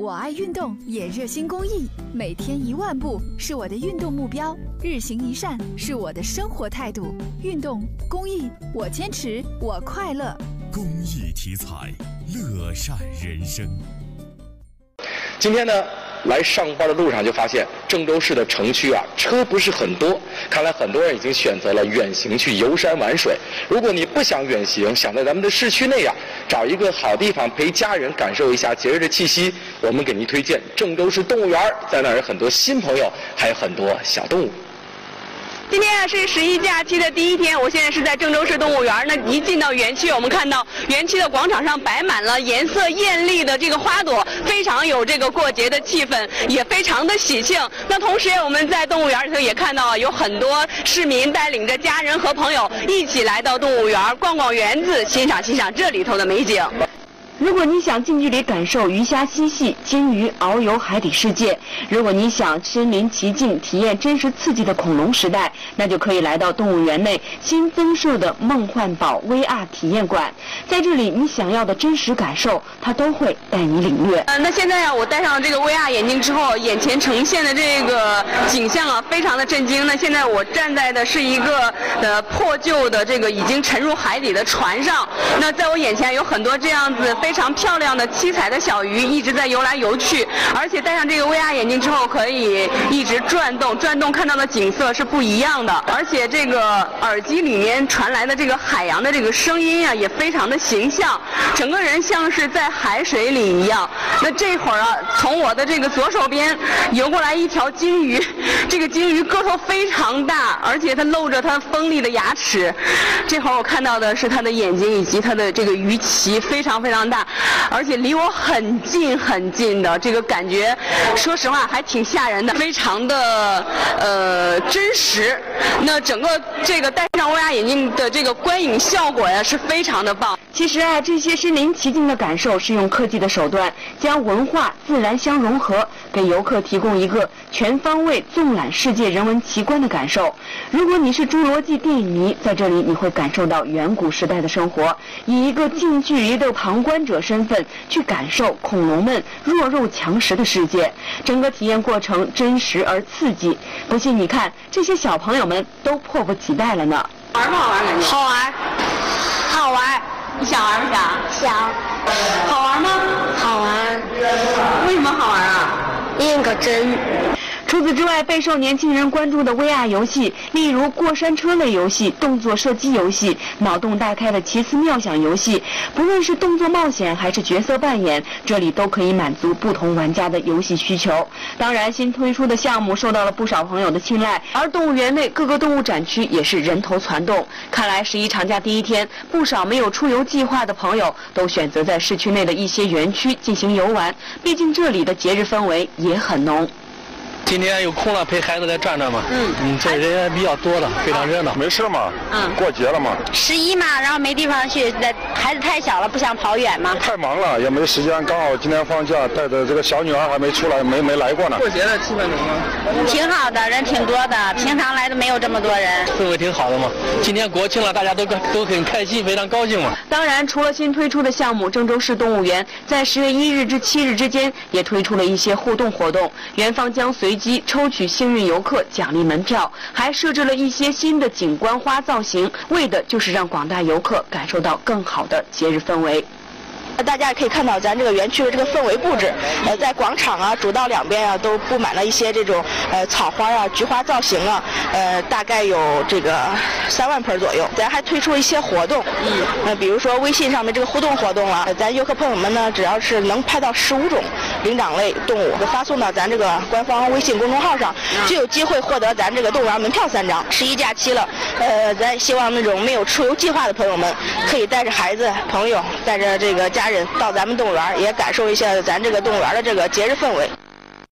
我爱运动，也热心公益，每天一万步是我的运动目标，日行一善是我的生活态度。运动公益，我坚持，我快乐。公益题材，乐善人生。今天呢，来上班的路上就发现郑州市的城区啊，车不是很多。看来很多人已经选择了远行去游山玩水。如果你不想远行，想在咱们的市区内啊，找一个好地方陪家人感受一下节日的气息，我们给您推荐郑州市动物园，在那儿有很多新朋友，还有很多小动物。今天是十一假期的第一天，我现在是在郑州市动物园。那一进到园区，我们看到园区的广场上摆满了颜色艳丽的这个花朵，非常有这个过节的气氛，也非常的喜庆。那同时，我们在动物园里头也看到有很多市民带领着家人和朋友一起来到动物园逛逛园子，欣赏欣赏这里头的美景。如果你想近距离感受鱼虾嬉戏、金鱼遨游海底世界；如果你想身临其境体验真实刺激的恐龙时代，那就可以来到动物园内新增设的梦幻宝 VR 体验馆。在这里，你想要的真实感受，它都会带你领略。呃，那现在啊，我戴上这个 VR 眼镜之后，眼前呈现的这个景象啊，非常的震惊。那现在我站在的是一个呃破旧的这个已经沉入海底的船上，那在我眼前有很多这样子非。非常漂亮的七彩的小鱼一直在游来游去，而且戴上这个 VR 眼镜之后可以一直转动，转动看到的景色是不一样的。而且这个耳机里面传来的这个海洋的这个声音啊，也非常的形象，整个人像是在海水里一样。那这会儿啊，从我的这个左手边游过来一条金鱼，这个金鱼个头非常大，而且它露着它锋利的牙齿。这会儿我看到的是它的眼睛以及它的这个鱼鳍，非常非常大。而且离我很近很近的这个感觉，说实话还挺吓人的，非常的呃真实。那整个这个戴上 VR 眼镜的这个观影效果呀，是非常的棒。其实啊，这些身临其境的感受是用科技的手段将文化自然相融合，给游客提供一个全方位纵览世界人文奇观的感受。如果你是侏罗纪电影迷，在这里你会感受到远古时代的生活，以一个近距离的旁观身份去感受恐龙们弱肉强食的世界。整个体验过程真实而刺激，不信你看，这些小朋友们都迫不及待了呢。玩不好玩？感觉好玩，好玩。你想玩不想？想。好玩吗？好玩。为什么好玩啊？验个针。除此之外，备受年轻人关注的 VR 游戏，例如过山车类游戏、动作射击游戏、脑洞大开的奇思妙想游戏，不论是动作冒险还是角色扮演，这里都可以满足不同玩家的游戏需求。当然，新推出的项目受到了不少朋友的青睐，而动物园内各个动物展区也是人头攒动。看来十一长假第一天，不少没有出游计划的朋友都选择在市区内的一些园区进行游玩，毕竟这里的节日氛围也很浓。今天有空了，陪孩子来转转嘛。嗯，嗯，这人也比较多的，非常热闹。没事嘛。嗯。过节了嘛。十一嘛，然后没地方去，孩子太小了，不想跑远嘛。太忙了，也没时间。刚好今天放假，带着这个小女儿还没出来，没没来过呢。过节的气氛怎么样？挺好的，人挺多的，平常来的没有这么多人。氛围挺好的嘛。今天国庆了，大家都都很开心，非常高兴嘛。当然，除了新推出的项目，郑州市动物园在十月一日至七日之间也推出了一些互动活动，园方将随。机抽取幸运游客奖励门票，还设置了一些新的景观花造型，为的就是让广大游客感受到更好的节日氛围。大家也可以看到咱这个园区的这个氛围布置，呃，在广场啊、主道两边啊，都布满了一些这种呃草花啊、菊花造型啊，呃，大概有这个三万盆左右。咱还推出一些活动，嗯，呃，比如说微信上面这个互动活动啊，咱游客朋友们呢，只要是能拍到十五种灵长类动物，发送到咱这个官方微信公众号上，就有机会获得咱这个动物园门票三张。十一假期了，呃，咱希望那种没有出游计划的朋友们，可以带着孩子、朋友，带着这个家。人到咱们动物园也感受一下咱这个动物园的这个节日氛围。